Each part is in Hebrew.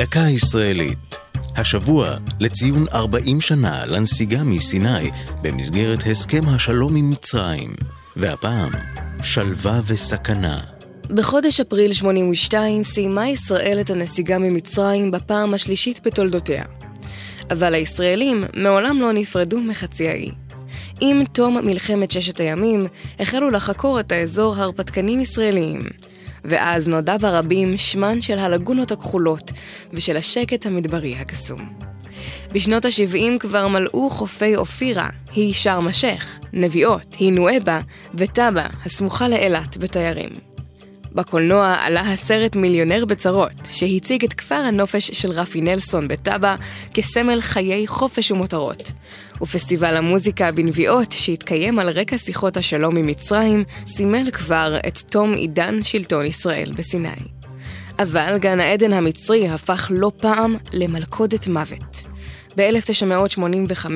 דקה ישראלית. השבוע לציון 40 שנה לנסיגה מסיני במסגרת הסכם השלום עם מצרים. והפעם, שלווה וסכנה. בחודש אפריל 82 סיימה ישראל את הנסיגה ממצרים בפעם השלישית בתולדותיה. אבל הישראלים מעולם לא נפרדו מחצי האי. עם תום מלחמת ששת הימים, החלו לחקור את האזור הרפתקנים ישראליים. ואז נודע ברבים שמן של הלגונות הכחולות ושל השקט המדברי הקסום. בשנות ה-70 כבר מלאו חופי אופירה, היא א-שייח, נביעות, היא נואבה וטאבה, הסמוכה לאילת בתיירים. בקולנוע עלה הסרט מיליונר בצרות, שהציג את כפר הנופש של רפי נלסון בטאבה כסמל חיי חופש ומותרות. ופסטיבל המוזיקה בנביעות, שהתקיים על רקע שיחות השלום עם מצרים, סימל כבר את תום עידן שלטון ישראל בסיני. אבל גן העדן המצרי הפך לא פעם למלכודת מוות. ב-1985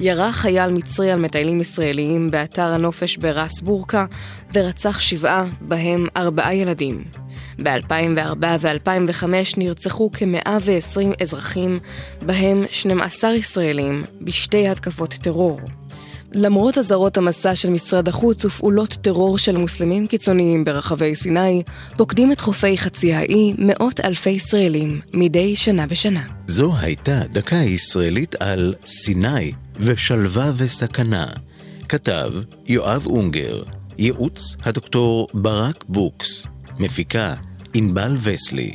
ירה חייל מצרי על מטיילים ישראליים באתר הנופש בראס בורקה ורצח שבעה, בהם ארבעה ילדים. ב-2004 ו-2005 נרצחו כ-120 אזרחים, בהם 12 ישראלים, בשתי התקפות טרור. למרות אזהרות המסע של משרד החוץ ופעולות טרור של מוסלמים קיצוניים ברחבי סיני, פוקדים את חופי חצי האי מאות אלפי ישראלים מדי שנה בשנה. זו הייתה דקה ישראלית על סיני ושלווה וסכנה. כתב יואב אונגר, ייעוץ הדוקטור ברק בוקס, מפיקה ענבל וסלי.